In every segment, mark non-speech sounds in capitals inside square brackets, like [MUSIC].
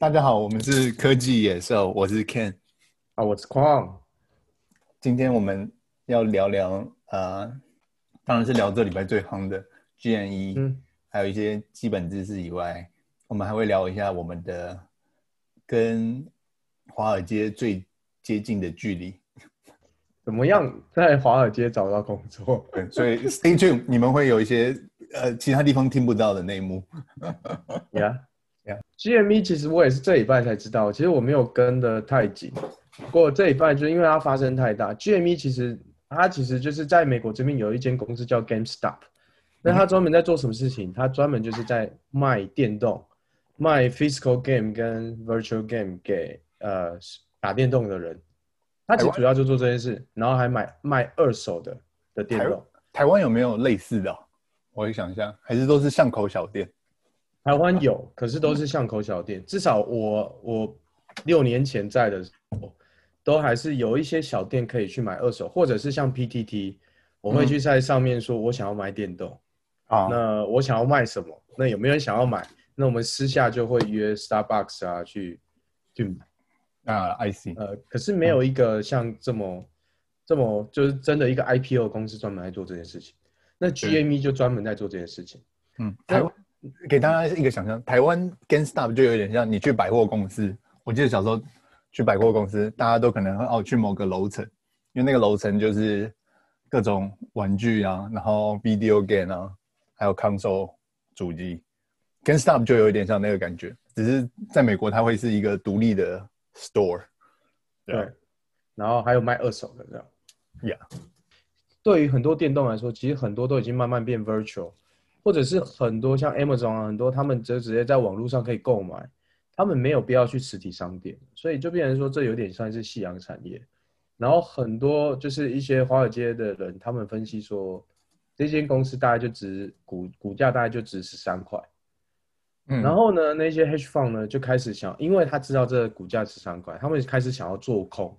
大家好，我们是科技野兽，我是 Ken，啊，我是 Kwang。今天我们要聊聊，呃，当然是聊这礼拜最夯的 GNE，嗯，还有一些基本知识以外，我们还会聊一下我们的跟华尔街最接近的距离，怎么样在华尔街找到工作？[LAUGHS] 所以 Stay tuned，你们会有一些呃其他地方听不到的内幕。[LAUGHS] Yeah。GME 其实我也是这礼拜才知道，其实我没有跟的太紧。不过这礼拜就因为它发生太大，GME 其实它其实就是在美国这边有一间公司叫 GameStop，那它专门在做什么事情？它专门就是在卖电动，卖 physical game 跟 virtual game 给呃打电动的人。它其实主要就做这件事，然后还买卖二手的的电动。台湾有没有类似的？我也想一下，还是都是巷口小店？台湾有，可是都是巷口小店。至少我我六年前在的时候，都还是有一些小店可以去买二手，或者是像 PTT，我会去在上面说，我想要买电动啊，嗯、那我想要卖什么？那有没有人想要买？那我们私下就会约 Starbucks 啊去去买啊。I see。呃，可是没有一个像这么、嗯、这么就是真的一个 IPO 公司专门来做这件事情。那 GME 就专门在做这件事情。嗯，台湾。给大家一个想象，台湾 GameStop 就有点像你去百货公司。我记得小时候去百货公司，大家都可能会哦去某个楼层，因为那个楼层就是各种玩具啊，然后 video game 啊，还有 console 主机。GameStop 就有一点像那个感觉，只是在美国它会是一个独立的 store。对，对，然后还有卖二手的这样。Yeah，对于很多电动来说，其实很多都已经慢慢变 virtual。或者是很多像 Amazon 啊，很多他们就直接在网络上可以购买，他们没有必要去实体商店，所以就变成说这有点像是夕阳产业。然后很多就是一些华尔街的人，他们分析说，这间公司大概就值股股价大概就值十三块。嗯，然后呢，那些 Hedge Fund 呢就开始想，因为他知道这个股价十三块，他们开始想要做空，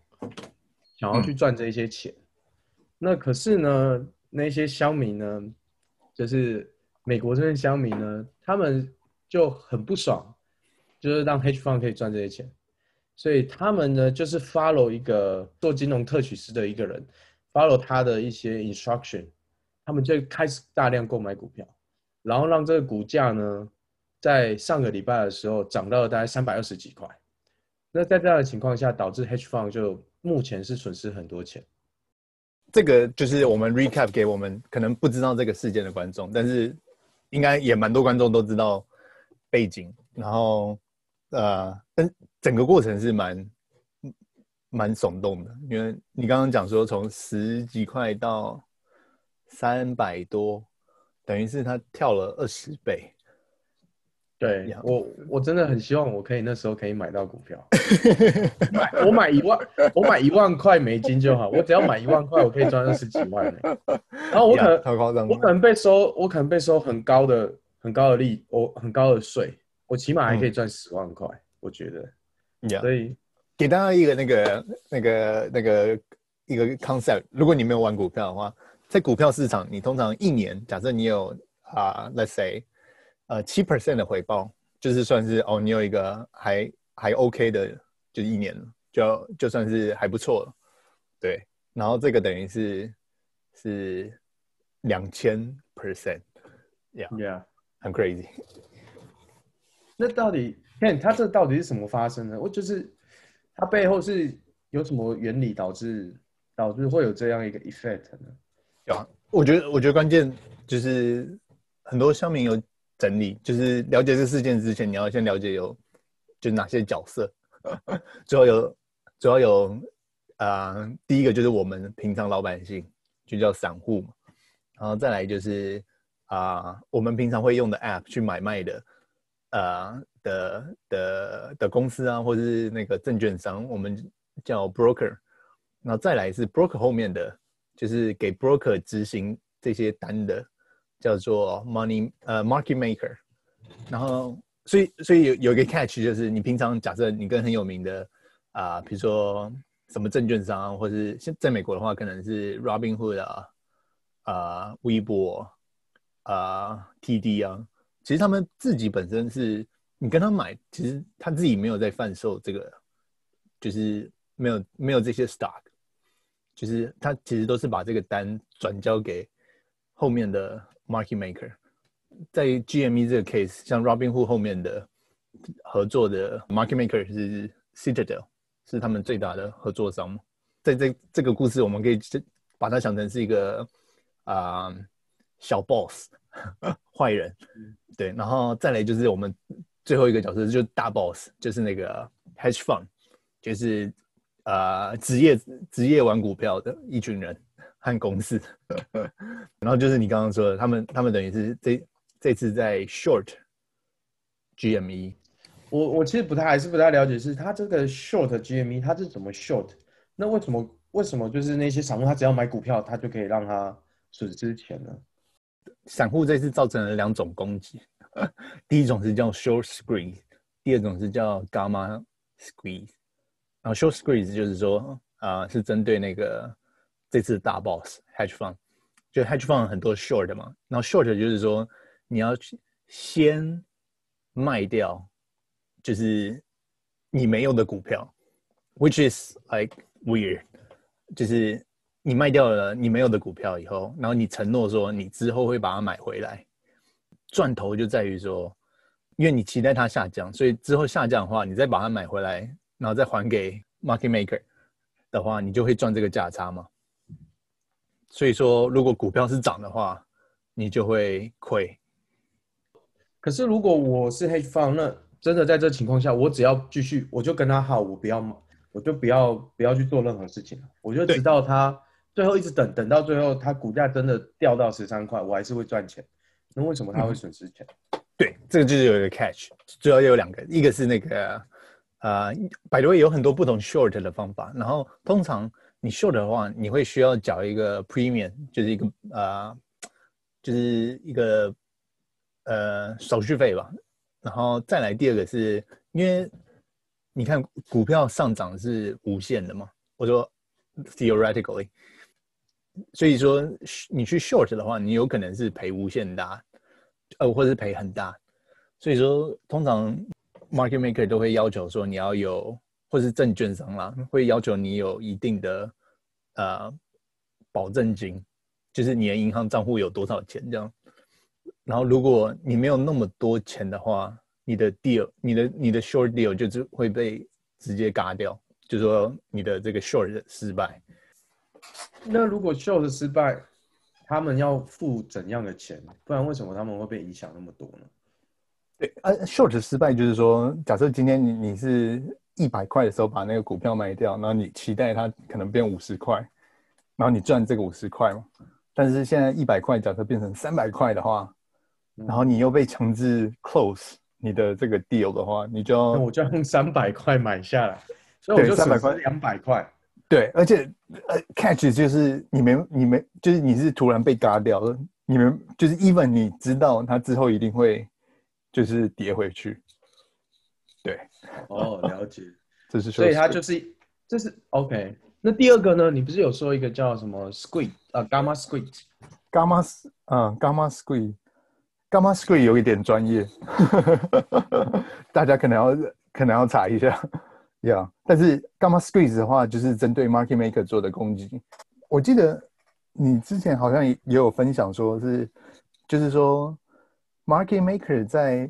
想要去赚这一些钱。嗯，那可是呢，那些乡民呢，就是。美国这边乡民呢，他们就很不爽，就是让 hedge fund 可以赚这些钱，所以他们呢就是 follow 一个做金融特许师的一个人，follow 他的一些 instruction，他们就开始大量购买股票，然后让这个股价呢，在上个礼拜的时候涨到了大概三百二十几块，那在这样的情况下，导致 hedge fund 就目前是损失很多钱。这个就是我们 recap 给我们可能不知道这个事件的观众，但是。应该也蛮多观众都知道背景，然后呃，但整个过程是蛮蛮耸动的，因为你刚刚讲说从十几块到三百多，等于是他跳了二十倍。对，我我真的很希望我可以那时候可以买到股票，买 [LAUGHS] 我买一万，我买一万块美金就好，我只要买一万块，我可以赚二十几万。然后我可能我可能被收，我可能被收很高的很高的利，我很高的税，我起码还可以赚十万块，嗯、我觉得。所以给大家一个那个那个那个一个 concept，如果你没有玩股票的话，在股票市场，你通常一年，假设你有啊、uh,，let's say。呃，七 percent 的回报就是算是哦，你有一个还还 OK 的，就一年了，就就算是还不错了，对。然后这个等于是是两千 percent，yeah，yeah，很 crazy。那到底看它这到底是什么发生的？我就是它背后是有什么原理导致导致会有这样一个 effect 呢？有啊，我觉得我觉得关键就是很多乡民有。整理就是了解这事件之前，你要先了解有就哪些角色，[LAUGHS] 主要有主要有啊、呃，第一个就是我们平常老百姓，就叫散户嘛，然后再来就是啊、呃，我们平常会用的 App 去买卖的，呃的的的公司啊，或者是那个证券商，我们叫 broker，然后再来是 broker 后面的，就是给 broker 执行这些单的。叫做 money 呃、market maker，然后所以所以有有一个 catch 就是你平常假设你跟很有名的啊，比、如说什么证券商，或是现在美国的话可能是 Robinhood 啊啊 Webull 啊 TD 啊，其实他们自己本身是你跟他买，其实他自己没有在贩售这个，就是没有没有这些 stock，就是他其实都是把这个单转交给后面的 market maker。在 GME 这个 case，像 Robinhood 后面的合作的 market maker 是 Citadel，是他们最大的合作商。在这这个故事，我们可以把它想成是一个啊、呃、小 boss，[LAUGHS] 坏人，对。然后再来就是我们最后一个角色就是大 boss，就是那个 hedge fund，就是啊职业职业玩股票的一群人和公司。然后就是你刚刚说的，他们他们等于是这。这次在 short GME，我我其实不太还是不太了解，是他这个 short GME 他是怎么 short？那为什么为什么就是那些散户他只要买股票，他就可以让他损失钱呢？散户这次造成了两种攻击，第一种是叫 short squeeze，第二种是叫 gamma squeeze。然后 short squeeze 就是说啊、呃，是针对那个这次大 boss hedge fund，就 hedge fund 很多 short 嘛，然后 short 就是说。你要先卖掉，就是你没有的股票，which is like weird，就是你卖掉了你没有的股票以后，然后你承诺说你之后会把它买回来，赚头就在于说，因为你期待它下降，所以之后下降的话，你再把它买回来，然后再还给 market maker 的话，你就会赚这个价差嘛。所以说，如果股票是涨的话，你就会亏。可是如果我是 hedge fund，那真的在这情况下，我只要继续，我就跟他耗，我不要，我就不要不要去做任何事情了，我就直到他最后一直等等到最后，他股价真的掉到十三块，我还是会赚钱。那为什么他会损失钱？嗯，对，这个就是有一个 catch，主要有两个，一个是那个呃 the way 有很多不同 short 的方法，然后通常你 short 的话，你会需要缴一个 premium，就是一个呃，就是一个。呃，手续费吧，然后再来第二个是，因为你看股票上涨是无限的嘛，我说 theoretically，所以说你去 short 的话，你有可能是赔无限大，呃，或者是赔很大，所以说通常 market maker 都会要求说你要有，或是证券商啦，会要求你有一定的呃保证金，就是你的银行账户有多少钱这样。然后，如果你没有那么多钱的话，你的 deal，你的你的 short deal 就是会被直接嘎掉，就是说你的这个 short 失败。那如果 short 失败，他们要付怎样的钱？不然为什么他们会被影响那么多呢？对，啊，short 失败就是说，假设今天你你是一百块的时候把那个股票卖掉，然后你期待它可能变五十块，然后你赚这个五十块嘛。但是现在一百块，假设变成三百块的话。然后你又被强制 close 你的这个 deal 的话，你就要我就要用三百块买下来，所以我就三百块两百块。对，而且呃 catch 就是你没你没就是你是突然被嘎掉了，你们就是 even 你知道它之后一定会就是跌回去。对，哦，了解，这是所以它就是这是 OK。那第二个呢？你不是有说一个叫什么 squeeze 啊，gamma squeeze，gamma 嗯 gamma squeeze。Gamma squeeze 有一点专业，大家可能要可能要查一下，呀、yeah。但是 Gamma squeeze 的话，就是针对 market maker 做的攻击。我记得你之前好像也有分享说是，是就是说 market maker 在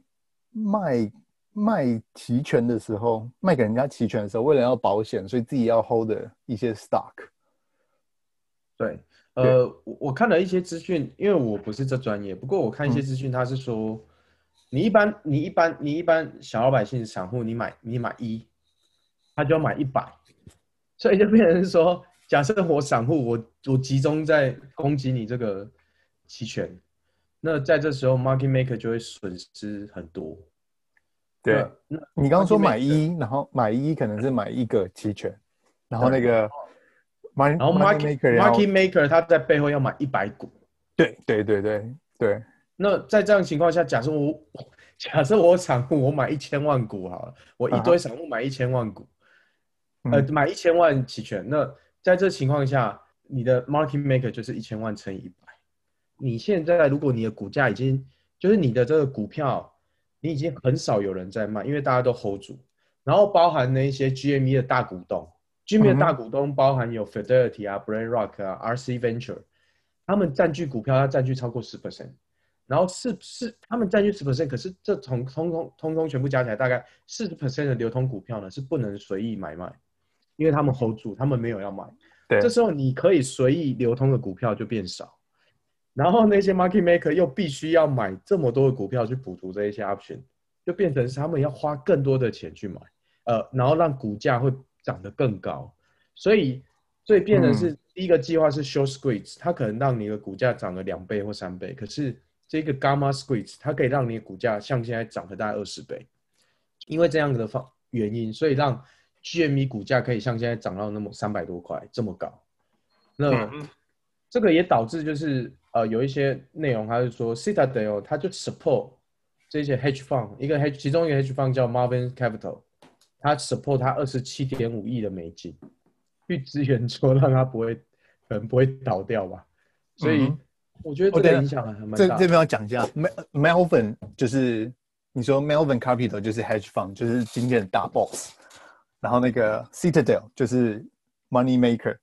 卖卖期权的时候，卖给人家期权的时候，为了要保险，所以自己要 hold 的一些 stock。对。呃，我我看了一些资讯，因为我不是这专业，不过我看一些资讯，他是说，嗯、你一般你一般你一般小老百姓散户，你买你买一，他就要买一百，所以就变成说，假设我散户，我我集中在攻击你这个期权，那在这时候 market maker 就会损失很多。对，那你刚刚说买一，然后买一可能是买一个期权，然后那个。然后 market market maker 他在背后要买一百股，对对对对对。那在这样情况下，假设我 [LAUGHS] 假设我散户我买一千万股好了，我一堆散户买一千万股，啊、呃买一千万期权。那在这情况下，你的 market maker 就是一千万乘以一百。你现在如果你的股价已经就是你的这个股票你已经很少有人在卖，因为大家都 hold 住。然后包含那些 GME 的大股东，GME 的大股东包含有 Fidelity 啊、BlackRock 啊、RC Venture，他们占据股票要占据超过十 percent。然后是是他们占据十 percent，可是这从通通通通全部加起来大概四十 percent 的流通股票呢是不能随意买卖，因为他们 hold 住，他们没有要买。对，这时候你可以随意流通的股票就变少，然后那些 market maker 又必须要买这么多的股票去补足这一些 option，就变成是他们要花更多的钱去买，呃，然后让股价会涨得更高。所以，所以变成是第一个计划是 short squeeze，它可能让你的股价涨了两倍或三倍，可是。这个 gamma squeeze 它可以让你的股价像现在涨了大概二十倍，因为这样的方原因，所以让 GME 股价可以像现在涨到那么三百多块这么高。那这个也导致就是呃有一些内容，他是说 Citadel 它就 support 这些 hedge fund，一个 hedge 其中一个 hedge fund 叫 Marvin Capital，它 support 它二十七点五亿的美金去支援，说让它不会可能不会倒掉吧，所以。嗯我觉得这个影响还蛮大。这这边要讲一下，Melvin 就是你说 Melvin Capital 就是 Hedge Fund，就是今天的大 boss。然后那个 Citadel 就是 Money Maker，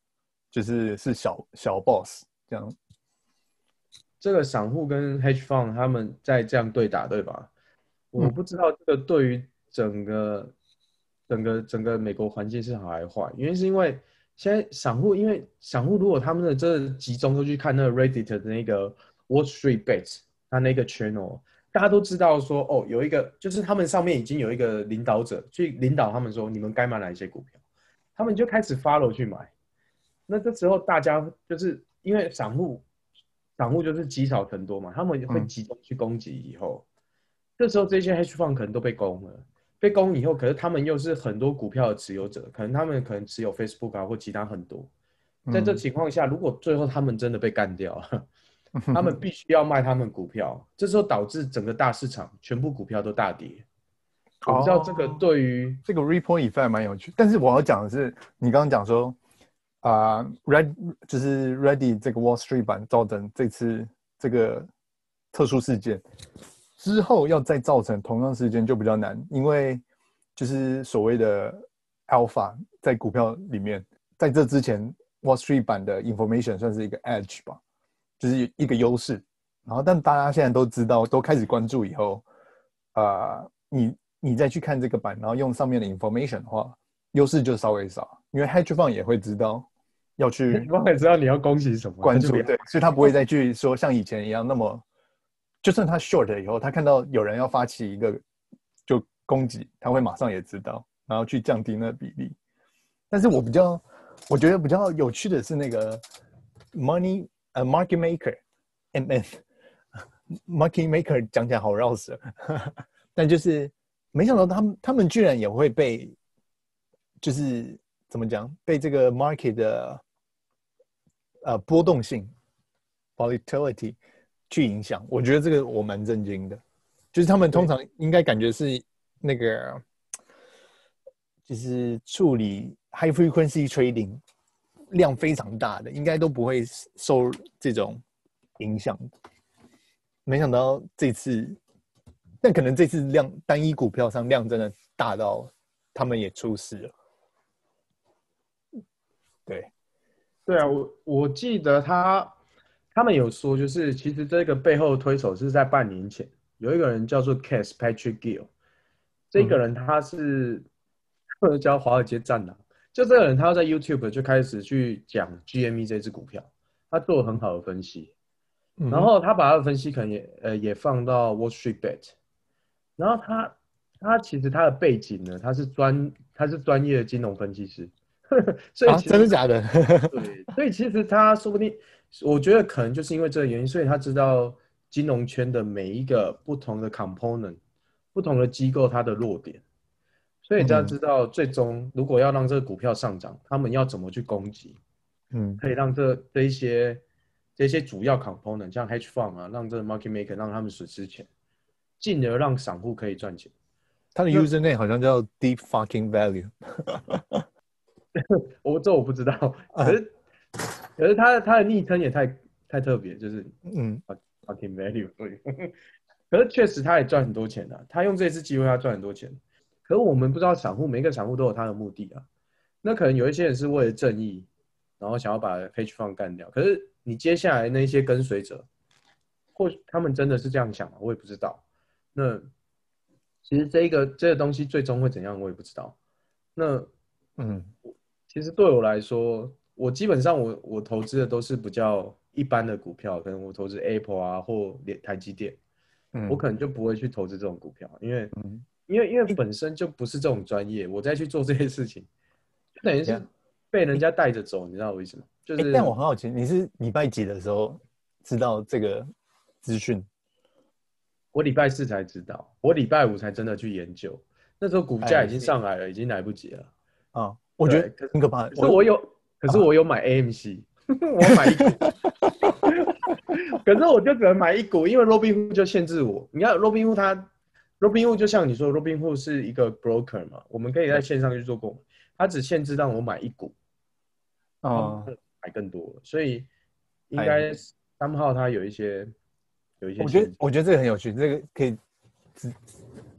就是是小小 boss 这样。这个散户跟 Hedge Fund 他们在这样对打，对吧？我不知道这个对于整个、嗯、整个整个美国环境是好还是坏，原因是因为。现在散户，因为散户如果他们的这集中都去看那个 Reddit 的那个 Wall Street Bets，他那个 channel，大家都知道说，哦，有一个就是他们上面已经有一个领导者去领导他们说，你们该买哪一些股票，他们就开始 follow 去买。那这时候大家就是因为散户，散户就是积少成多嘛，他们会集中去攻击以后，嗯、这时候这些 hedge fund 可能都被攻了。被攻以后，可是他们又是很多股票的持有者，可能他们可能持有 Facebook 啊或其他很多。在这情况下，如果最后他们真的被干掉，嗯、他们必须要卖他们股票，这时候导致整个大市场全部股票都大跌。哦、我知道这个对于这个 report effect 蛮有趣，但是我要讲的是，你刚刚讲说啊、，Red 就是 ready 这个 Wall Street 版造成这次这个特殊事件。之后要再造成同样时间就比较难，因为就是所谓的 alpha 在股票里面，在这之前 Wall Street 版的 information 算是一个 edge 吧，就是一个优势。然后，但大家现在都知道，都开始关注以后，啊、你你再去看这个版，然后用上面的 information 的话，优势就稍微少，因为 hedge fund 也会知道要去，[LAUGHS] 我也知道你要恭喜什么关注，对，所以他不会再去说像以前一样那么。就算他 short 了以后，他看到有人要发起一个就攻击，他会马上也知道，然后去降低那个比例。但是我比较，我觉得比较有趣的是那个 money 呃 market then [LAUGHS] market maker 讲起来好绕舌，但就是没想到他们他们居然也会被，就是怎么讲，被这个 market 的呃波动性 volatility。去影响，我觉得这个我蛮震惊的，就是他们通常应该感觉是那个，就是处理 high frequency trading 量非常大的，应该都不会受这种影响。没想到这次，但可能这次量单一股票上量真的大到他们也出事了。对，对啊，我我记得他。他们有说，就是其实这个背后推手是在半年前，有一个人叫做 Cass Patrick Gill，这个人他是或者叫华尔街战狼，就这个人他要在 YouTube 就开始去讲 GME 这支股票，他做了很好的分析，然后他把他的分析可能也呃也放到 Wall Street Bet，然后他他其实他的背景呢，他是专他是专业的金融分析师，[LAUGHS] 所以、啊、真的假的？[LAUGHS] 对，所以其实他说不定。我觉得可能就是因为这个原因，所以他知道金融圈的每一个不同的 component、不同的机构它的弱点，所以大家知道最终如果要让这个股票上涨，他们要怎么去攻击，嗯，可以让这这一些这些主要 component，像 hedge fund 啊，让这个 market maker 让他们损失钱，进而让散户可以赚钱。他的 user name 好像叫 Deep Fucking Value，[LAUGHS] [LAUGHS] 我这我不知道，[LAUGHS] 可是。可是他的他的昵称也太太特别，就是嗯，fucking value，[LAUGHS] 对，可是确实他也赚很多钱的，他用这次机会他赚很多钱。可是我们不知道散户，每个散户都有他的目的啊。那可能有一些人是为了正义，然后想要把 hedge fund 干掉。可是你接下来那些跟随者，或许他们真的是这样想吗？我也不知道。那其实这个这个东西最终会怎样，我也不知道。那嗯，其实对我来说，我基本上我我投资的都是比较一般的股票，可能我投资 Apple 啊或台积电，嗯，我可能就不会去投资这种股票，因为。嗯因为因为本身就不是这种专业，我再去做这些事情，就等于是被人家带着走，你知道我意思吗？就是，但我很好奇，你是礼拜几的时候知道这个资讯？我礼拜四才知道，我礼拜五才真的去研究。那时候股价已经上来了，已经来不及了。啊，我觉得很可怕。可是我有，可是我有买 AMC，我买一股。可是我就只能买一股，因为 Robinhood 就限制我。你看 Robinhood 它。Robinhood 就像你说，Robinhood 是一个 broker 嘛，我们可以在线上去做购买，它只限制让我买一股，哦，买更多，所以应该三号它有一些有一些。我觉得我觉得这个很有趣，这个可以之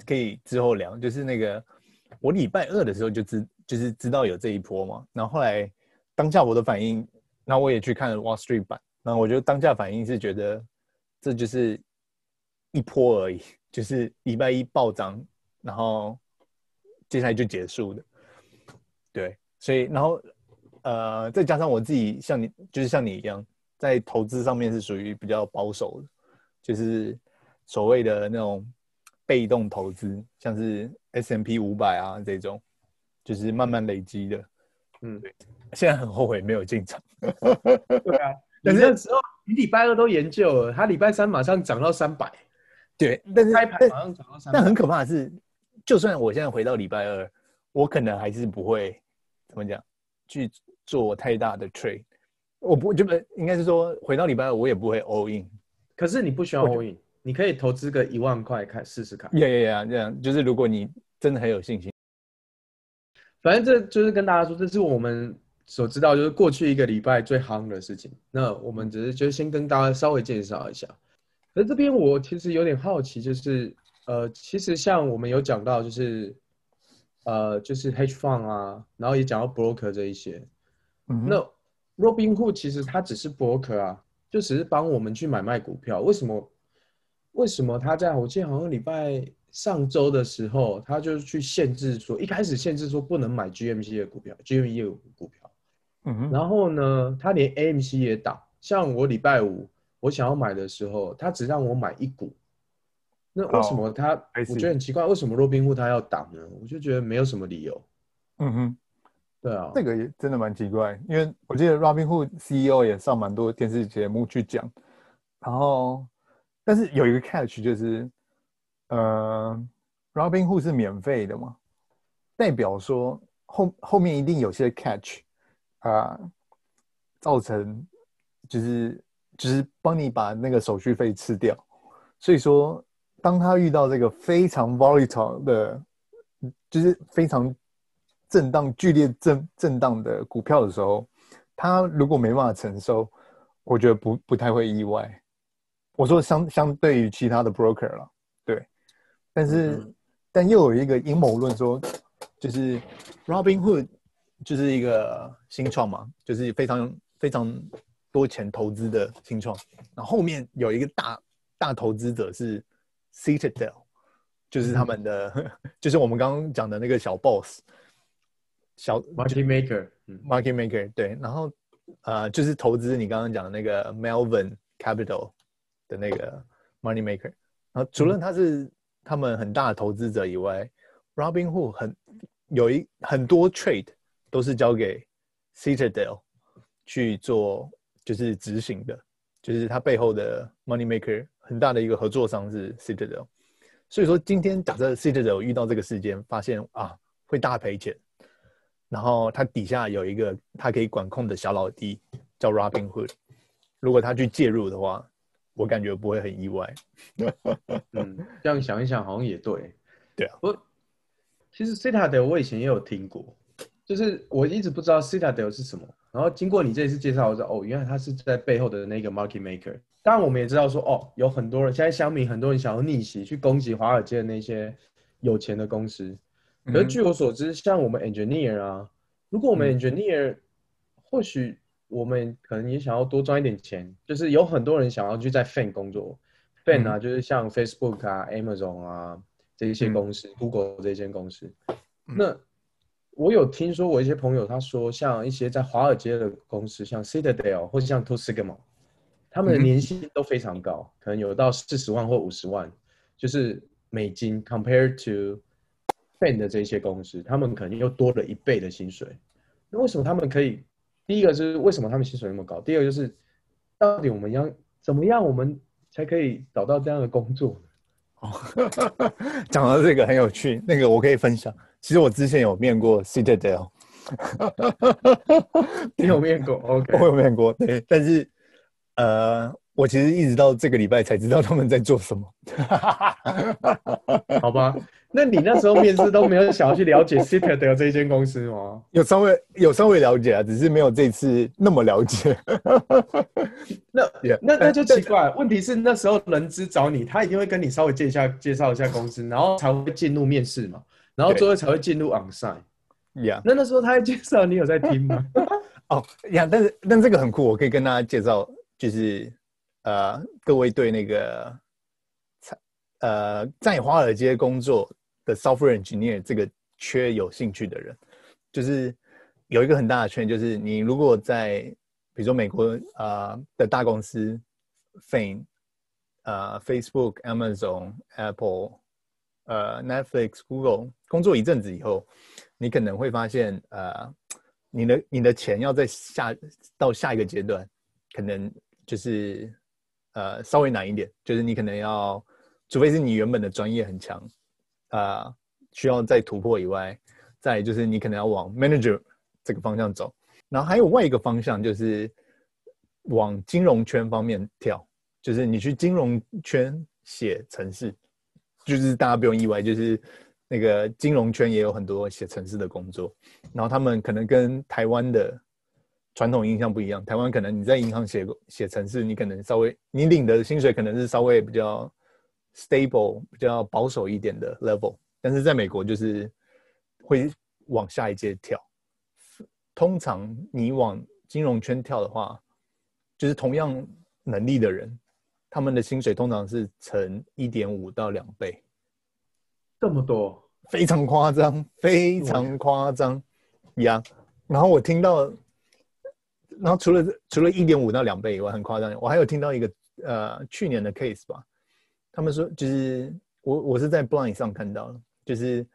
可以之后聊。就是那个我礼拜二的时候就知就是知道有这一波嘛，然后后来当下我的反应，那我也去看了 Wall Street 版，那我觉得当下反应是觉得这就是一波而已。就是礼拜一暴涨，然后接下来就结束的，对，所以然后呃，再加上我自己像你，就是像你一样，在投资上面是属于比较保守的，就是所谓的那种被动投资，像是 S M P 五百啊这种，就是慢慢累积的，嗯，对，现在很后悔没有进场，[LAUGHS] 对啊，但是那时候你礼拜二都研究了，他礼拜三马上涨到三百。对，但是开盘马上涨到三但很可怕的是，就算我现在回到礼拜二，我可能还是不会怎么讲去做太大的 trade。我不就不应该是说回到礼拜二，我也不会 all in。可是你不需要 all in，你可以投资个一万块看试试看。呀呀呀，这样就是如果你真的很有信心。反正这就是跟大家说，这是我们所知道，就是过去一个礼拜最夯的事情。那我们只是就先跟大家稍微介绍一下。而这边我其实有点好奇，就是呃，其实像我们有讲到，就是呃，就是 hedge fund 啊，然后也讲到 broker 这一些。嗯、那 Robinhood 其实它只是 broker 啊，就只是帮我们去买卖股票。为什么？为什么他在我记得好像礼拜上周的时候，他就去限制说，一开始限制说不能买 GMC 的股票，GME 的股票。嗯，然后呢，他连 AMC 也挡。像我礼拜五。我想要买的时候，他只让我买一股，那为什么他？Oh, 我觉得很奇怪，为什么 Robinhood 他要挡呢？我就觉得没有什么理由。嗯哼，对啊，这个也真的蛮奇怪，因为我记得 Robinhood CEO 也上蛮多电视节目去讲，然后但是有一个 catch 就是，呃，Robinhood 是免费的嘛，代表说后后面一定有些 catch 啊，呃，造成就是。就是帮你把那个手续费吃掉，所以说，当他遇到这个非常 volatile 的，就是非常震荡、剧烈震震荡的股票的时候，他如果没办法承受，我觉得不不太会意外。我说相相对于其他的 broker 了，但是、嗯、但又有一个阴谋论说，就是 Robinhood 就是一个新创嘛，就是非常非常。多钱投资的新创，然后后面有一个大大投资者是 Citadel，就是他们的，嗯、[LAUGHS] 就是我们刚刚讲的那个小 boss，小 market maker，market maker 对，然后呃，就是投资你刚刚讲的那个 Melvin Capital 的那个 money maker，然后除了他是他们很大的投资者以外，，Robinhood 很有一很多 trade 都是交给 Citadel 去做。就是执行的，就是他背后的 money maker 很大的一个合作商是 Citadel，所以说今天假设 Citadel 遇到这个事件，发现啊会大赔钱，然后他底下有一个他可以管控的小老弟叫 Robinhood，如果他去介入的话，我感觉不会很意外。[LAUGHS] 嗯，这样想一想好像也对。对啊，我其实 Citadel 我以前也有听过，就是我一直不知道 Citadel 是什么。然后经过你这一次介绍，我知道哦，原来他是在背后的那个 market maker。当然我们也知道说，哦，有很多人现在乡民很多人想要逆袭去攻击华尔街的那些有钱的公司。可是据我所知，像我们 engineer 啊，如果我们 engineer，或许我们可能也想要多赚一点钱，就是有很多人想要去在 FAANG 工作，FAANG 啊，就是像 Facebook 啊、Amazon 啊这一些公司，Google 这些公司，那。我有听说我一些朋友，他说像一些在华尔街的公司，像 Citadel 或者像 Two Sigma，他们的年薪都非常高，可能有到四十万或五十万，就是美金。Compared to FAANG 的这些公司，他们可能又多了一倍的薪水。那为什么他们可以？第一个是为什么他们薪水那么高？第二个就是到底我们要怎么样，我们才可以找到这样的工作？哦，讲到这个很有趣，那个我可以分享。其实我之前有面过 Citadel，[LAUGHS] 你有面过？OK，[LAUGHS] 我有面过。对，但是呃，我其实一直到这个礼拜才知道他们在做什么。好吧，那你那时候面试都没有想要去了解 [LAUGHS] Citadel 这一间公司吗？有稍微有稍微了解啊，只是没有这次那么了解。[LAUGHS] 那 Yeah, 那那就奇怪，问题是那时候人资找你，他一定会跟你稍微介绍介绍一下公司，然后才会进入面试嘛。然后最后才会进入 onsite，呀，那那时候他在介绍，你有在听吗？[LAUGHS] 哦，呀，但是但这个很酷，我可以跟大家介绍，就是呃，各位对那个呃在华尔街工作的 software engineer 这个缺有兴趣的人，就是有一个很大的圈，就是你如果在比如说美国啊、呃、的大公司，FAANG 呃，Facebook、Amazon、Apple。呃，Netflix、Google 工作一阵子以后，你可能会发现，呃，你的你的钱要在下到下一个阶段，可能就是呃稍微难一点，就是你可能要，除非是你原本的专业很强，呃，需要再突破以外，再就是你可能要往 manager 这个方向走，然后还有外一个方向就是往金融圈方面跳，就是你去金融圈写城市。就是大家不用意外，就是那个金融圈也有很多写城市的工作，然后他们可能跟台湾的传统印象不一样。台湾可能你在银行写写城市，你可能稍微你领的薪水可能是稍微比较 stable、比较保守一点的 level，但是在美国就是会往下一阶跳。通常你往金融圈跳的话，就是同样能力的人。他们的薪水通常是乘一点五到两倍，这么多，非常夸张，非常夸张呀！然后我听到，然后除了除了一点五到两倍以外，很夸张。我还有听到一个呃去年的 case 吧，他们说就是我我是在 Blind 上看到了，就是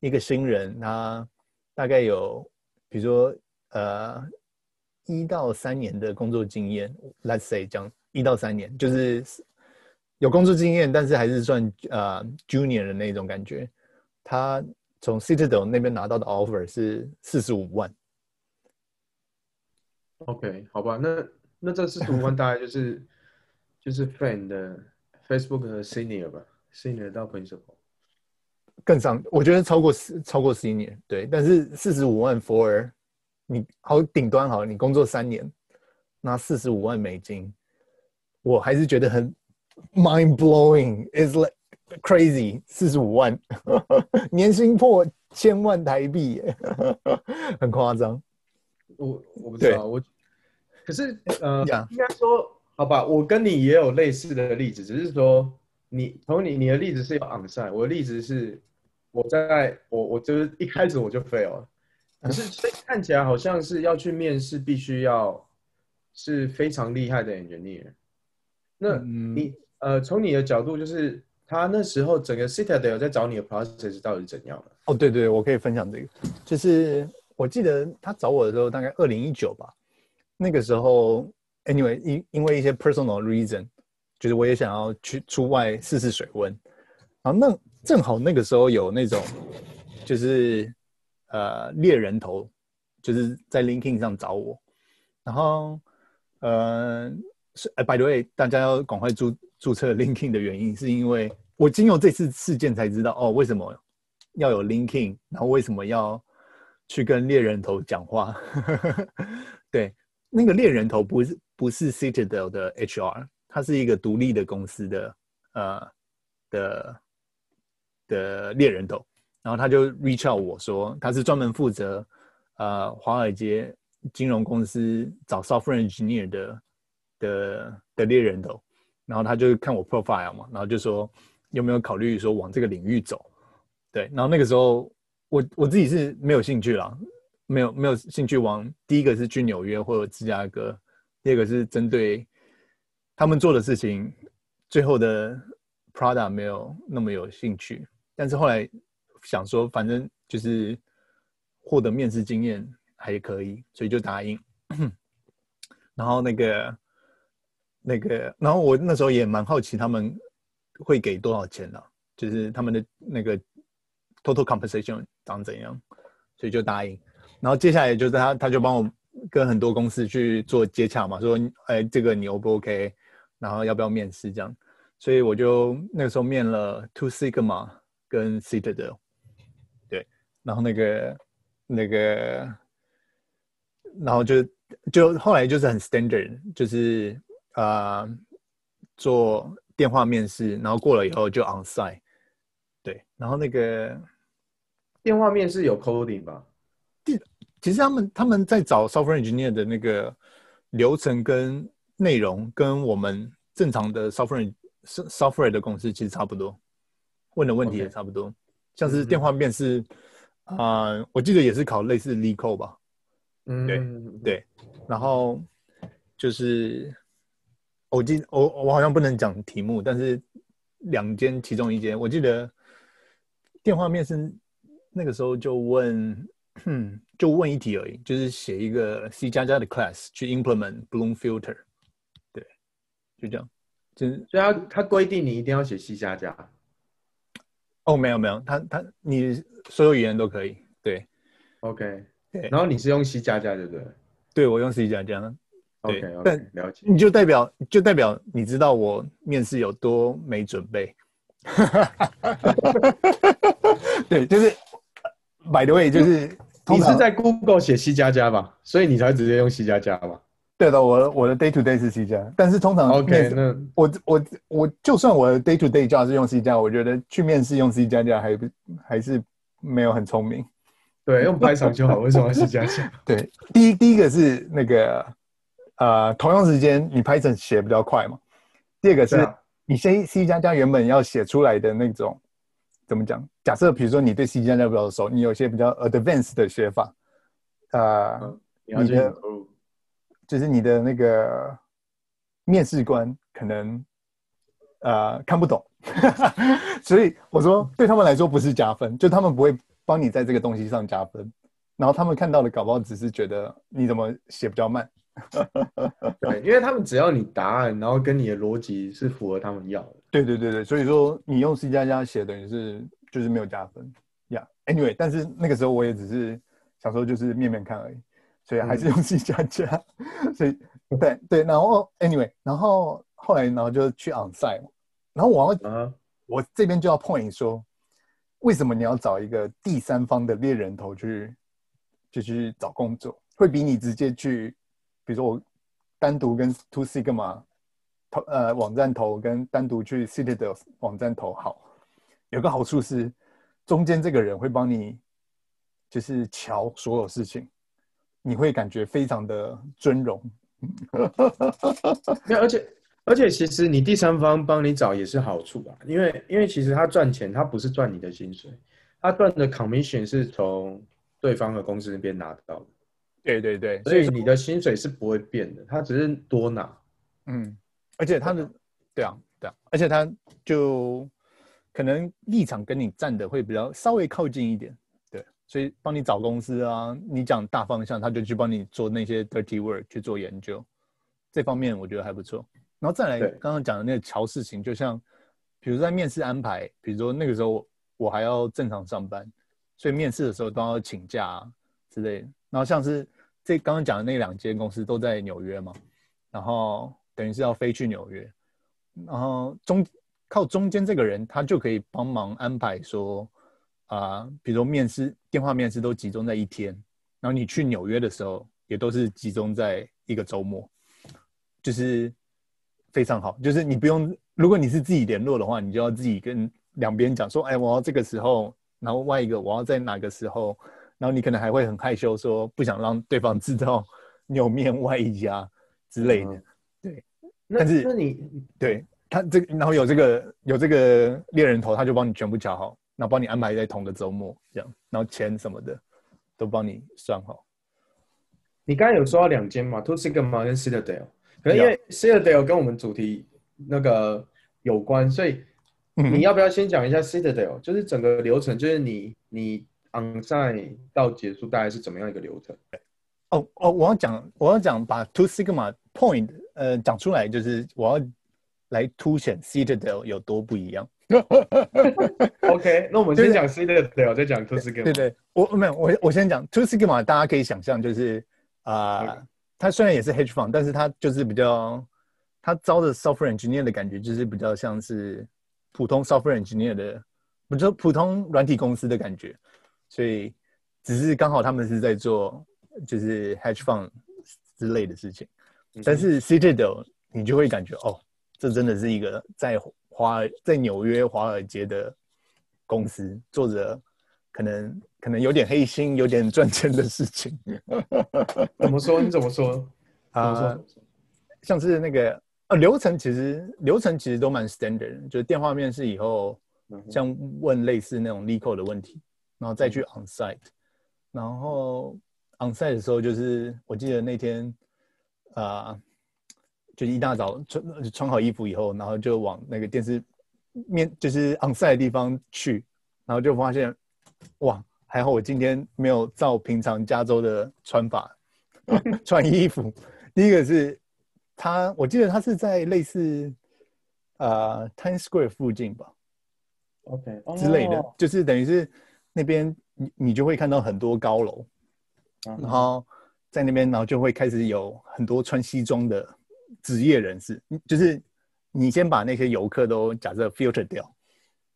一个新人，他大概有比如说呃一到三年的工作经验，Let's say 这样。一到三年，就是有工作经验，但是还是算呃 junior 的那种感觉。他从 Citadel 那边拿到的 offer 是四十五万。OK，好吧，那那这四十五万大概就是 [LAUGHS] 就是 FAANG 的 Facebook 的 senior 吧，senior 到 principal。更上，我觉得超过超过 senior 对，但是四十五万 for 你好顶端好，你工作三年拿四十五万美金。我还是觉得很 mind blowing，is like crazy，四十五万，年薪破千万台币，很夸张。我我不知道，我可是呃.应该说好吧，我跟你也有类似的例子，只是说你从你你的例子是有 onsite，我的例子是我在我我就是一开始我就 fail 了，可是所以看起来好像是要去面试，必须要是非常厉害的 engineer。那你、嗯、呃，从你的角度，就是他那时候整个 Citadel 在找你的 process 到底是怎样的？哦，对对，我可以分享这个。就是我记得他找我的时候，大概二零一九吧。那个时候，anyway，因因为一些 personal reason，就是我也想要去出外试试水温。然后那正好那个时候有那种，就是呃猎人头，就是在 LinkedIn 上找我。然后呃。是，哎，by the way，大家要赶快注注册 LinkedIn 的原因，是因为我经由这次事件才知道，哦，为什么要有 LinkedIn，然后为什么要去跟猎人头讲话？[LAUGHS] 对，那个猎人头不是不是 Citadel 的 HR，他是一个独立的公司的呃的的猎人头，然后他就 reach out 我说他是专门负责呃华尔街金融公司找 software engineer 的的的猎人头，然后他就看我 profile 嘛，然后就说有没有考虑说往这个领域走，对，然后那个时候我我自己是没有兴趣啦，没有没有兴趣往第一个是去纽约或者芝加哥，第二个是针对他们做的事情，最后的 product 没有那么有兴趣，但是后来想说反正就是获得面试经验还可以，所以就答应，[COUGHS] 然后那个。那个，然后我那时候也蛮好奇他们会给多少钱的，啊，就是他们的那个 total compensation 长怎样，所以就答应。然后接下来就是他，他就帮我跟很多公司去做接洽嘛，说，哎，这个你 O 不 OK？然后要不要面试这样？所以我就那个时候面了 Two Sigma 跟 Citadel，对，然后那个那个，然后就就后来就是很 standard，就是。啊、做电话面试，然后过了以后就 on site，对，然后那个电话面试有 coding 吧？其实他们他们在找 software engineer 的那个流程跟内容，跟我们正常的 software software 的公司其实差不多，问的问题也差不多，okay. 像是电话面试啊、嗯呃，我记得也是考类似 LeetCode 吧？嗯，对对，然后就是。我记我我好像不能讲题目，但是两间其中一间，我记得电话面试那个时候就问，就问一题而已，就是写一个 C 加加的 class 去 implement Bloom filter，对，就这样，就是所以他他规定你一定要写 C 加加。哦，没有没有，他他你所有语言都可以，对，OK，对，然后你是用 C 加加对不对？对，我用 C 加加。对，okay, okay, 但了解，你就代表就代表你知道我面试有多没准备。[LAUGHS] [LAUGHS] 对，就是 by the way，就是你是在 Google 写 C 加加吧，所以你才直接用 C 加加吧？对的，我我的 day to day 是 C 加，但是通常 OK，那我我我就算我的 day to day job 是用 C 加，我觉得去面试用 C 加加还不还是没有很聪明。对，用 Python 就好，为什么要 C 加加？[LAUGHS] 对，第一第一个是那个。呃，同样时间你 Python 写比较快嘛。第二个是你 C C 加加原本要写出来的那种，怎么讲？假设比如说你对 C 加加比较熟，你有些比较 advanced 的写法，呃，嗯、你的就是你的那个面试官可能呃看不懂，[LAUGHS] 所以我说对他们来说不是加分，就他们不会帮你在这个东西上加分，然后他们看到的搞不好只是觉得你怎么写比较慢。[LAUGHS] 对，因为他们只要你答案，然后跟你的逻辑是符合他们要的。对对对对，所以说你用 C 加加写等于是就是没有加分呀。Yeah. Anyway，但是那个时候我也只是想说就是面面看而已，所以还是用 C 加加。嗯、[LAUGHS] 所以对对，然后 Anyway，然后后来然后就去 onsite，然后我要、uh-huh. 我这边就要 point 说，为什么你要找一个第三方的猎人头去就去找工作，会比你直接去。比如说我单独跟 Two Sigma 投呃网站投，跟单独去 Citadel 的网站投好，有个好处是中间这个人会帮你就是瞧所有事情，你会感觉非常的尊荣。[LAUGHS] 而且而且其实你第三方帮你找也是好处啊，因为因为其实他赚钱，他不是赚你的薪水，他赚的 commission 是从对方的公司那边拿到的。对对对，所以你的薪水是不会变的，他只是多拿。嗯，而且他的，对啊，对啊，而且他就可能立场跟你站的会比较稍微靠近一点，对，所以帮你找公司啊，你讲大方向，他就去帮你做那些 dirty work 去做研究，这方面我觉得还不错。然后再来刚刚讲的那个乔事情，就像比如在面试安排，比如说那个时候我还要正常上班，所以面试的时候都要请假啊之类的。然后像是这刚刚讲的那两间公司都在纽约嘛，然后等于是要飞去纽约，然后中靠中间这个人他就可以帮忙安排说啊、比如面试电话面试都集中在一天，然后你去纽约的时候也都是集中在一个周末，就是非常好，就是你不用，如果你是自己联络的话，你就要自己跟两边讲说，哎，我要这个时候，然后外一个我要在哪个时候，然后你可能还会很害羞说不想让对方知道你有面外一家之类的，对。但是那你对他这个，然后有这个有这个猎人头，他就帮你全部乔好，然后帮你安排在同个周末这样，然后钱什么的都帮你算好。你刚才有说到两间嘛，Two Sigma 跟 Citadel，可能因为 Citadel 跟我们主题那个有关，所以你要不要先讲一下 Citadel？就是整个流程，就是你你 onsite 到结束大概是怎么样一个流程？哦哦，我要讲我要讲把 Two Sigma point 呃讲出来，就是我要来凸显 Citadel 有多不一样。OK，那我们先讲 Citadel，再讲 Two Sigma。对对，我没有我我先讲 Two Sigma，大家可以想象就是。啊，呃 Okay. 他虽然也是 hedge fund，但是它就是比较，它招的 software engineer 的感觉就是比较像是普通 software engineer 的，不就普通软体公司的感觉，所以只是刚好他们是在做就是 hedge fund 之类的事情.但是 Citadel 你就会感觉哦，这真的是一个在华在纽约华尔街的公司做着可能。可能有点黑心，有点赚钱的事情。[LAUGHS] 怎么说？你怎么说？啊、呃，像是那个呃流程，其实流程其实都蛮 standard，就是电话面试以后，像问类似那种 legal 的问题，然后再去 onsite，然后 onsite 的时候，就是我记得那天啊、呃，就一大早穿穿好衣服以后，然后就往那个电视面，就是 onsite 的地方去，然后就发现，哇！还好我今天没有照平常加州的穿法 [LAUGHS] 穿衣服。第一个是他，我记得他是在类似呃 Times Square 附近吧，OK 之类的，就是等于是那边你你就会看到很多高楼，然后在那边然后就会开始有很多穿西装的职业人士，就是你先把那些游客都假设 filter 掉，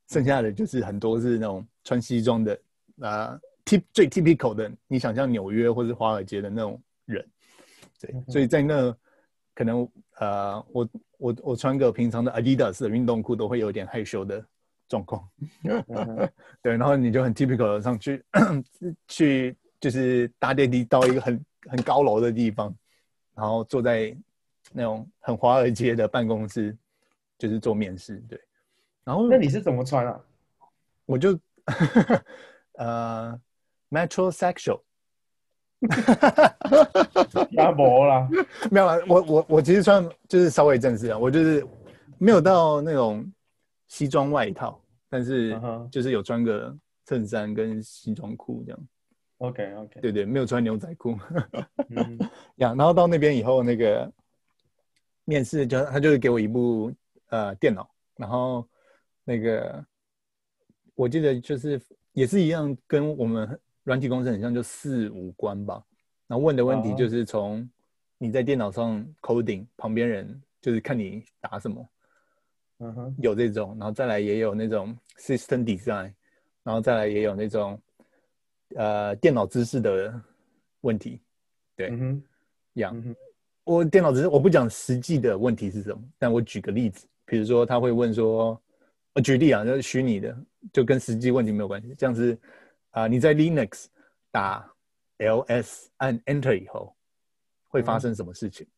剩下的就是很多是那种穿西装的。啊，T 最 typical 的，你想象纽约或是华尔街的那种人，对，所以在那可能呃，我我我穿个平常的 Adidas 的运动裤都会有点害羞的状况，[LAUGHS] 对，然后你就很 typical 的上去 [COUGHS] 去就是搭电梯到一个很很高楼的地方，然后坐在那种很华尔街的办公室，就是做面试，对，然后那你是怎么穿啊？我就。[LAUGHS] 呃、uh,，metrosexual，压脖啦，没有啦，我我我其实穿就是稍微正式啊，我就是没有到那种西装外套，但是就是有穿个衬衫跟西装裤这样。OK OK，对对，没有穿牛仔裤。嗯 [LAUGHS] 呀，然后到那边以后，那个面试就他就是给我一部呃电脑，然后那个我记得就是。也是一样，跟我们软体公司很像，就四五关吧。然后问的问题就是从你在电脑上 coding，旁边人就是看你打什么，嗯哼，有这种，然后再来也有那种 system design，然后再来也有那种呃电脑知识的问题。对，嗯哼，样，嗯，我电脑知识我不讲实际的问题是什么，但我举个例子，比如说他会问说。我举例啊，就是虚拟的，就跟实际问题没有关系。这样子啊、呃，你在 Linux 打 ls 按 Enter 以后，会发生什么事情？嗯、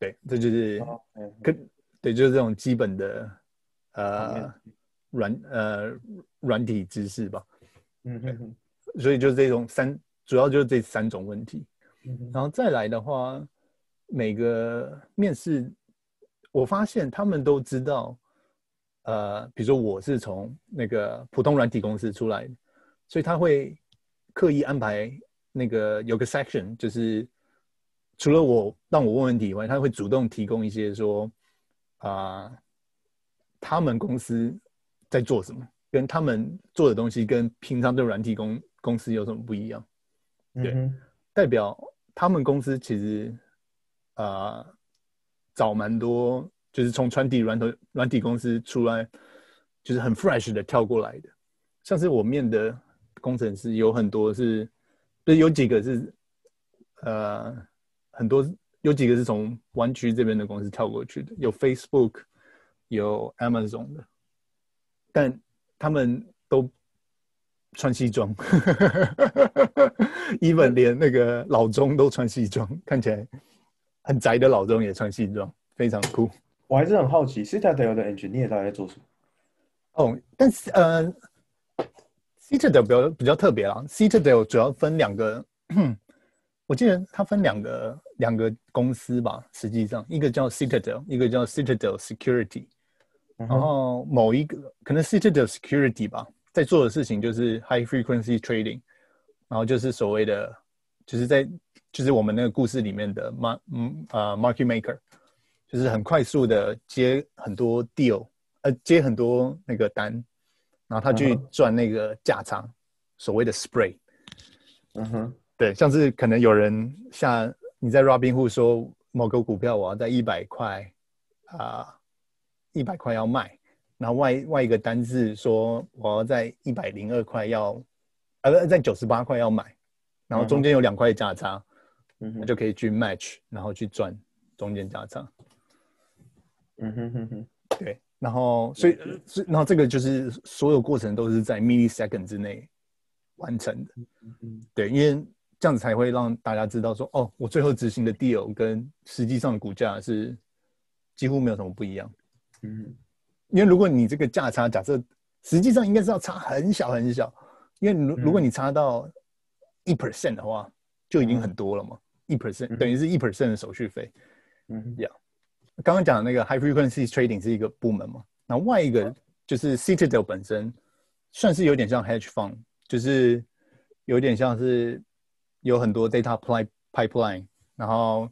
对，这就是跟、嗯、对，就是这种基本的呃软呃软体知识吧。嗯哼哼，所以就是这种三，主要就是这三种问题。嗯、然后再来的话，每个面试，我发现他们都知道。呃，比如说我是从那个普通软体公司出来的，所以他会刻意安排那个有个 section，就是除了我让我问问题以外，他会主动提供一些说啊、呃，他们公司在做什么，跟他们做的东西跟平常的软体公公司有什么不一样？对，嗯、代表他们公司其实啊、呃，找蛮多。就是从传体软头软体公司出来，就是很 fresh 的跳过来的。像是我面的工程师有很多是，就是有几个是，呃，很多有几个是从湾区这边的公司跳过去的，有 Facebook，有 Amazon 的，但他们都穿西装，[LAUGHS] even 连那个老钟都穿西装，看起来很宅的老钟也穿西装，非常酷。我还是很好奇，Citadel 的 engineer 大概在做什么？哦，但是呃，Citadel 比较比较特别啦，Citadel 主要分两个。[CLEARS THROAT] 我记得它分两个两个公司吧，实际上一个叫 Citadel，一个叫 Citadel Security。然后某一个可能 Citadel Security 吧，在做的事情就是 High Frequency Trading，然后就是所谓的就是在就是我们那个故事里面的 Mar 嗯啊 Market Maker，就是很快速的接很多 deal，呃接很多那个单，然后他去赚那个价差，所谓的 Spread。嗯哼。对，像是可能有人像你在 Robinhood 说某个股票我要在一百块啊，一百块要卖，然后外外一个单字说我要在一百零二块要，呃不在九十八块要买，然后中间有两块价差，嗯哼，就可以去 match，然后去赚中间价差。嗯哼哼哼，对，然后所以所以然后这个就是所有过程都是在 millisecond 之内完成的，嗯哼，对，因为。这样子才会让大家知道说，哦，我最后执行的 deal 跟实际上的股价是几乎没有什么不一样。嗯，因为如果你这个价差假设实际上应该是要差很小很小，因为如如果你差到一 percent 的话，就已经很多了嘛。一 percent 等于是一 percent 的手续费。嗯，这样。刚刚讲的那个 high frequency trading 是一个部门嘛，那外一个就是 Citadel 本身算是有点像 hedge fund，就是有点像是。有很多 data pipeline，然后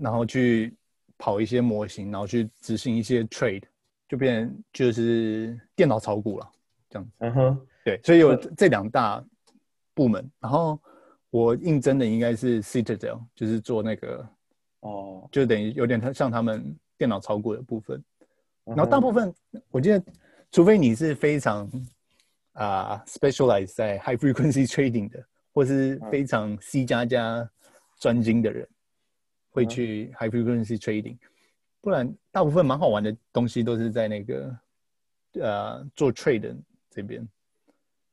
然后去跑一些模型，然后去执行一些 trade，就变就是电脑炒股了，这样子。嗯哼，对，所以有这两大部门。然后我应征的应该是 Citadel，就是做那个哦，就等于有点像他们电脑炒股的部分。然后大部分我觉得，除非你是非常啊、uh, specialize 在 high frequency trading 的。或是非常 C 加加专精的人会去 high frequency trading，不然大部分蛮好玩的东西都是在那个呃做 trade 这边，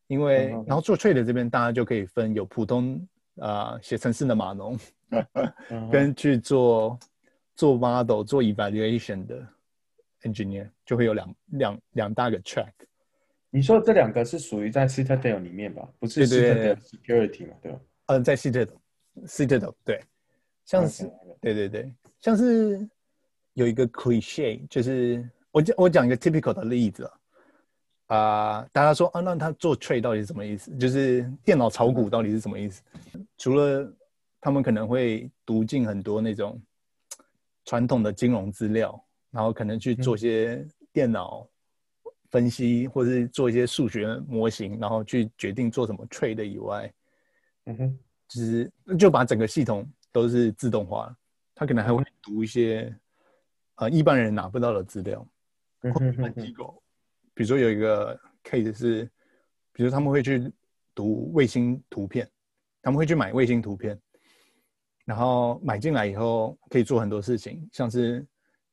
因为然后做 trade 这边大家就可以分有普通啊写程式的码农，跟去做做 model 做 evaluation 的 engineer 就会有两两两大个 track。你说这两个是属于在 Citadel 里面吧？不是 Citadel Security 嘛？对吧？嗯，在 Citadel，Citadel 对，像是对对对，像是有一个 cliche，就是我讲我讲一个 typical 的例子啊，呃，大家说啊，那他做 trade 到底是什么意思？就是电脑炒股到底是什么意思？除了他们可能会读进很多那种传统的金融资料，然后可能去做些电脑。分析或者是做一些数学模型，然后去决定做什么 trade 以外，嗯哼，就是就把整个系统都是自动化。他可能还会读一些呃一般人拿不到的资料。或一般，机构，比如说有一个 case 是，比如他们会去读卫星图片，他们会去买卫星图片，然后买进来以后可以做很多事情，像是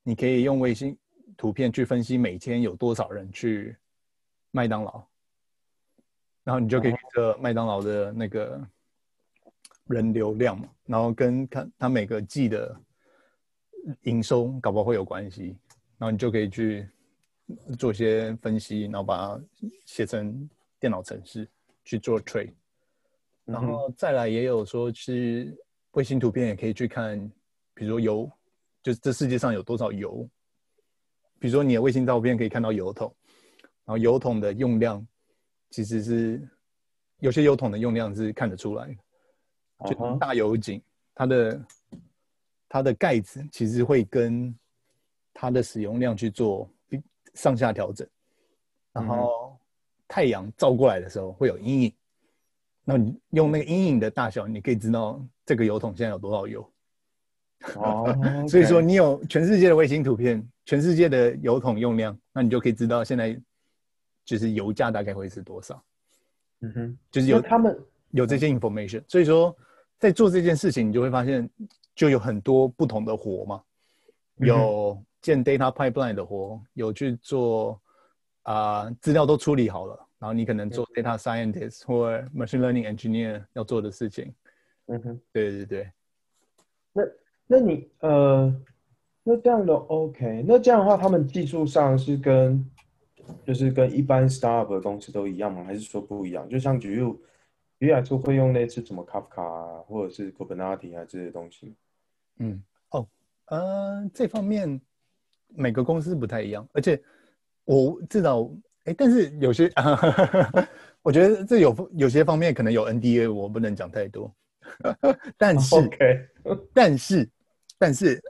你可以用卫星。图片去分析每天有多少人去麦当劳，然后你就可以预测麦当劳的那个人流量，然后跟看他每个季的营收搞不好会有关系，然后你就可以去做些分析，然后把它写成电脑程式去做 trade，然后再来也有说是卫星图片也可以去看，比如说油，就是这世界上有多少油。比如说你的卫星照片可以看到油桶，然后油桶的用量其实是有些油桶的用量是看得出来的，就大油井它的它的盖子其实会跟它的使用量去做上下调整，然后太阳照过来的时候会有阴影，那你用那个阴影的大小，你可以知道这个油桶现在有多少油。哦，[LAUGHS] oh, okay. 所以说你有全世界的卫星图片，全世界的油桶用量，那你就可以知道现在就是油价大概会是多少。嗯哼，就是有他们有这些 information，所以说在做这件事情，你就会发现就有很多不同的活嘛，有建 data pipeline 的活，有去做啊、呃、资料都处理好了，然后你可能做 data scientist 或 machine learning engineer 要做的事情。嗯哼，对对对。那那你呃，那这样的 OK，那这样的话，他们技术上是跟就是跟一般 startup 的公司都一样吗？还是说不一样？就像举例。比如来说，会用类似什么 Kafka 啊，或者是 Kubernetes 啊这些东西。嗯，哦，呃，这方面每个公司不太一样，而且我至少，哎，但是有些，啊、[LAUGHS] 我觉得这有有些方面可能有 NDA，我不能讲太多。但是，OK，但是，但是，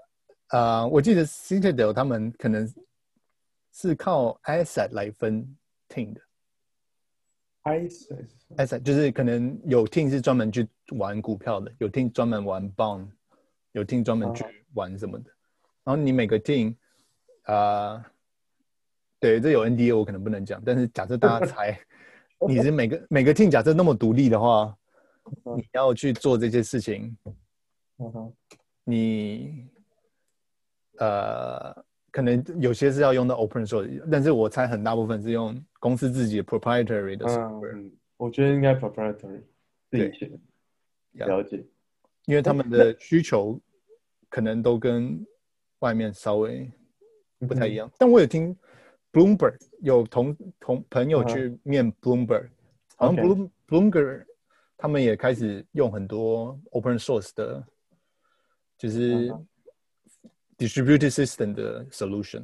啊、呃，我记得 Citadel 他们可能是靠 asset 来分 team 的。asset 就是可能有 team 是专门去玩股票的，有 team 专门玩 bond，有 team 专门去玩什么的。然后你每个 team 啊、呃，对，这有 NDA 我可能不能讲，但是假设大家 [LAUGHS] 猜，你是每个每个 team 假设那么独立的话，你要去做这些事情，你呃。可能有些是要用到 open source，但是我猜很大部分是用公司自己的 proprietary 的 software。嗯，我觉得应该 proprietary。对，了解。因为他们的需求可能都跟外面稍微不太一样。嗯、但我有听 Bloomberg 有同同朋友去面 Bloomberg，、嗯、好像 Bloom. Bloomberg 他们也开始用很多 open source 的，就是。嗯 distributed system 的 solution，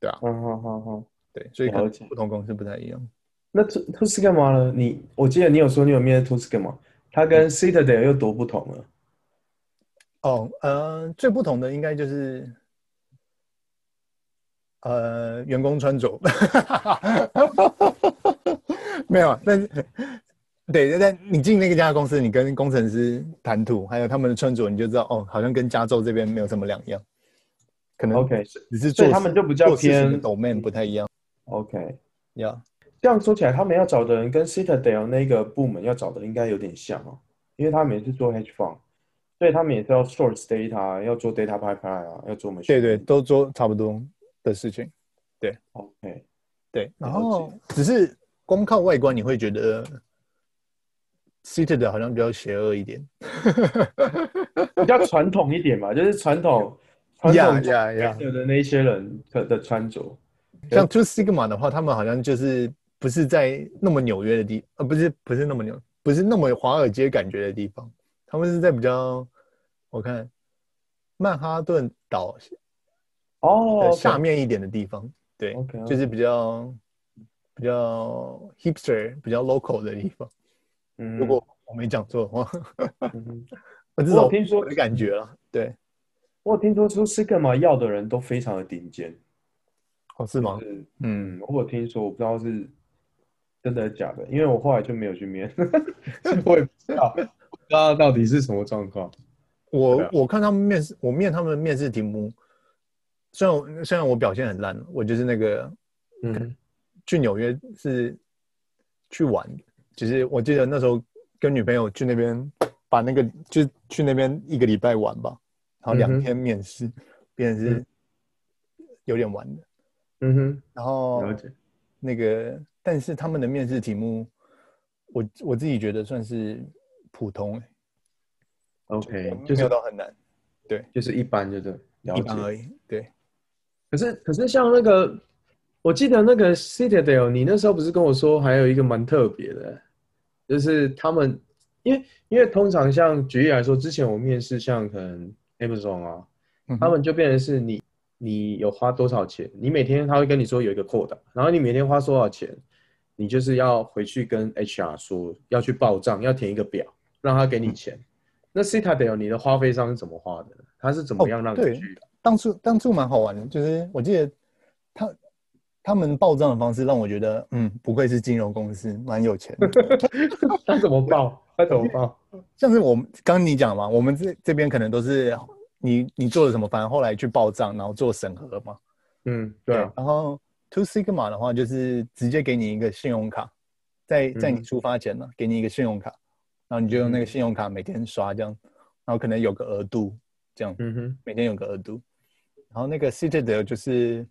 对啊，嗯好好好，对，所以可能不同公司不太一样。那 Tuscaloosa 干嘛呢？你我记得你有说你有面 Tuscaloosa 嘛？它跟 Citadel 又多不同了？哦，呃，最不同的应该就是，呃，员工穿着，[LAUGHS] 没有，但是对，但你进那个家公司，你跟工程师谈吐，还有他们的穿着，你就知道，哦，好像跟加州这边没有什么两样。可能 OK，只是做他们就比较偏 domain 不太一样。OK，呀，Yeah. 这样说起来，他们要找的人跟 Citadel 那个部门要找的应该有点像哦，因为他们也是做 hedge fund，所以他们也是要 source data，要做 data pipeline 啊，要做 machine。对对，都做差不多的事情。对，OK，对，然后只是光靠外观，你会觉得 Citadel 好像比较邪恶一点，[LAUGHS] 比较传统一点嘛，就是传统。呀呀呀！有的那些人的穿着，像 Two Sigma 的话，他们好像就是不是在那么纽约的地，呃，不是不是那么纽，不是那么华尔街感觉的地方，他们是在比较，我看曼哈顿岛哦下面一点的地方.对.就是比较比较 hipster、比较 local 的地方。嗯，如果我没讲错的话，嗯、我这种听说的感觉了，对。我听说出 Sigma 要的人都非常的顶尖，哦，是吗？是嗯，我有听说，我不知道是真的假的，因为我后来就没有去面，[LAUGHS] [LAUGHS] 我也不知道，道到底是什么状况。我、啊、我看他们面试，我面他们的面试题目，虽然虽然我表现很烂，我就是那个，嗯，去纽约是去玩，只、就是我记得那时候跟女朋友去那边，把那个就去那边一个礼拜玩吧。然后两天面试，变成是有点玩的。嗯哼。然后了解。那个，但是他们的面试题目，我我自己觉得算是普通、欸。OK，就没有到很难。对，就是一般，就对，一般而已。对。可是可是像那个，我记得那个 Citadel，你那时候不是跟我说还有一个蛮特别的，就是他们，因为因为通常像举例来说，之前我面试像可能。Amazon 啊，他们就变成是你，你有花多少钱，你每天他会跟你说有一个 quota，然后你每天花多少钱，你就是要回去跟 HR 说要去报账，要填一个表，让他给你钱。嗯、那 Citadel 你的花费上是怎么花的？他是怎么样让你去的？哦、当初当初蛮好玩的，就是我记得他他们报账的方式让我觉得，嗯，不愧是金融公司，蛮有钱的。[LAUGHS] 他怎么报？他怎么报？像是我们刚刚你讲嘛，我们这这边可能都是你你做了什么，反正后来去报账，然后做审核嘛。嗯，对。然后 Two Sigma 的话，就是直接给你一个信用卡，在在你出发前呢，给你一个信用卡，然后你就用那个信用卡每天刷这样，然后可能有个额度，这样，嗯哼，每天有个额度。然后那个 Citadel 就是，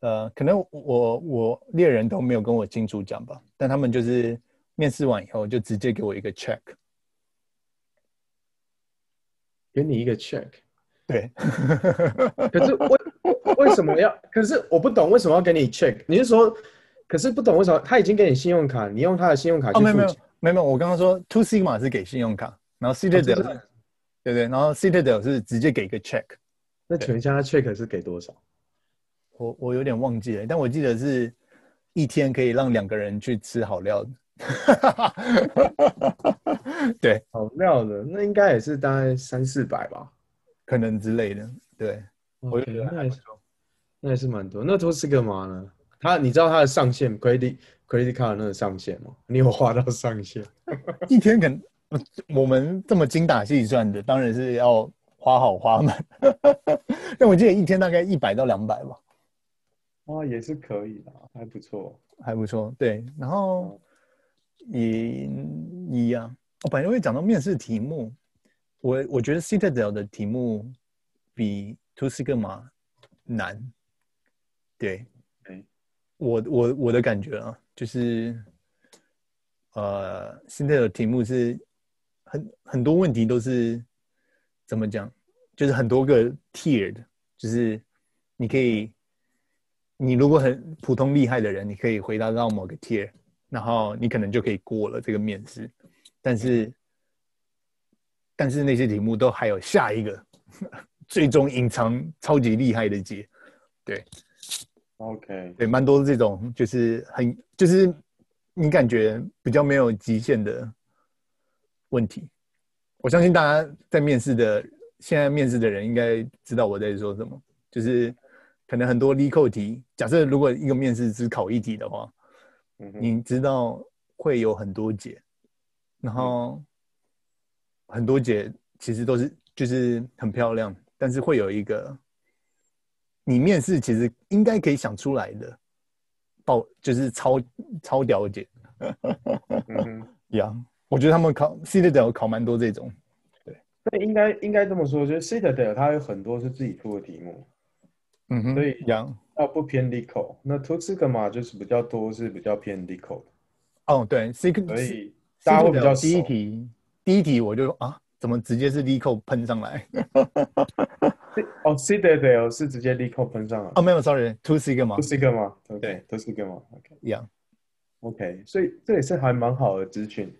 呃，可能我我猎人都没有跟我清楚讲吧，但他们就是面试完以后就直接给我一个 check，给你一个 check，对，[LAUGHS] 可是为为什么要？可是我不懂为什么要给你 check？你是说，可是不懂为什么他已经给你信用卡，你用他的信用卡去付钱？哦，没有没有没有，我刚刚说 Two Sigma 是给信用卡，然后 Citadel 对对，然后 Citadel 是直接给一个 check。那请问一下，他 check 是给多少？我我有点忘记了，但我记得是一天可以让两个人去吃好料的。[LAUGHS] 对，好料的，那应该也是大概三四百吧，可能之类的。对，okay, 我觉得那也是，那也是蛮多。那都是干嘛呢？他，你知道他的上限 credit credit card 那个上限吗？你有花到上限？[LAUGHS] 一天可能我们这么精打细算的，当然是要。花好花满，[LAUGHS] 但我记得一天大概一百到两百吧。哇，也是可以的，还不错，还不错。对，然后也一样。我本来会讲到面试题目，我我觉得 Citadel 的题目比 Two Sigma 难。对，欸、我我我的感觉啊，就是呃，Citadel 的题目是很很多问题都是。怎么讲？就是很多个 tier 的，就是你可以，你如果很普通厉害的人，你可以回答到某个 tier，然后你可能就可以过了这个面试。但是，但是那些题目都还有下一个 [LAUGHS] 最终隐藏超级厉害的解。对，OK，对，蛮多这种，就是很，就是你感觉比较没有极限的问题。我相信大家在面试的，现在面试的人应该知道我在说什么，就是可能很多 LeetCode 题，假设如果一个面试只考一题的话，嗯、你知道会有很多解，然后很多解其实都是就是很漂亮，但是会有一个你面试其实应该可以想出来的爆，就是超超屌解，嗯，[LAUGHS] 呀。我觉得他们考 Citadel 考蛮多这种，对，那应该应该这么说，就是 Citadel 它有很多是自己出的题目，嗯哼，所以要不偏 LeetCode，那 Two Sigma 就是比较多是比较偏 LeetCode。哦，对，C 所以大家会比较第一题，第一题我就啊，怎么直接是 LeetCode 喷上来？哦，Citadel 是直接 LeetCode 喷上来？哦，没有，Sorry，Two Sigma，Two Sigma，对，Two Sigma，OK，一样，OK，所以这也是还蛮好的资讯。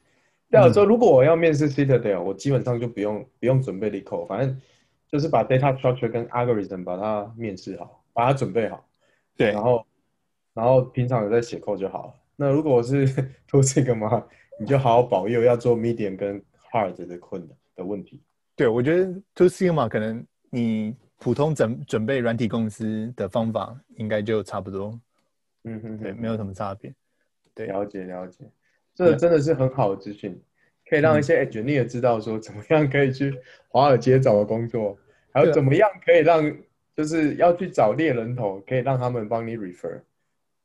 对啊，说如果我要面试 Citadel，我基本上就不用不用准备 LeetCode，反正就是把 data structure 跟 algorithm 把它面试好，把它准备好。对，然后然后平常有在写 code 就好了。那如果是 Two Sigma，你就好好保佑要做 medium 跟 hard 的困难的问题。对，我觉得 Two Sigma 可能你普通准准备软体公司的方法应该就差不多。嗯哼，哼，对，没有什么差别。对，了解了解。这真的是很好的资讯，可以让一些 engineer 知道说怎么样可以去华尔街找个工作，还有怎么样可以让就是要去找猎人头，可以让他们帮你 refer。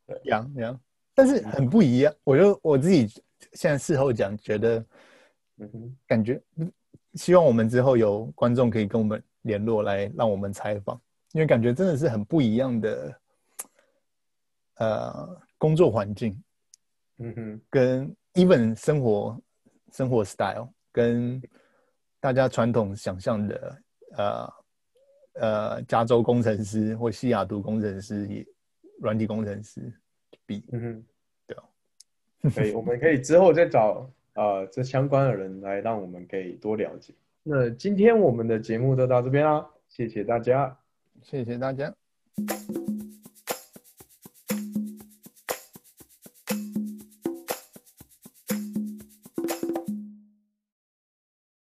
对，样样，但是很不一样。我就我自己现在事后讲，觉得，嗯哼，感觉希望我们之后有观众可以跟我们联络，来让我们采访，因为感觉真的是很不一样的，呃，工作环境。嗯哼，跟 even 生活生活 style 跟大家传统想象的呃呃加州工程师或西雅图工程师也软体工程师比，嗯哼，对啊，可以，我们可以之后再找呃这相关的人来让我们可以多了解。那今天我们的节目就到这边啦，谢谢大家，谢谢大家。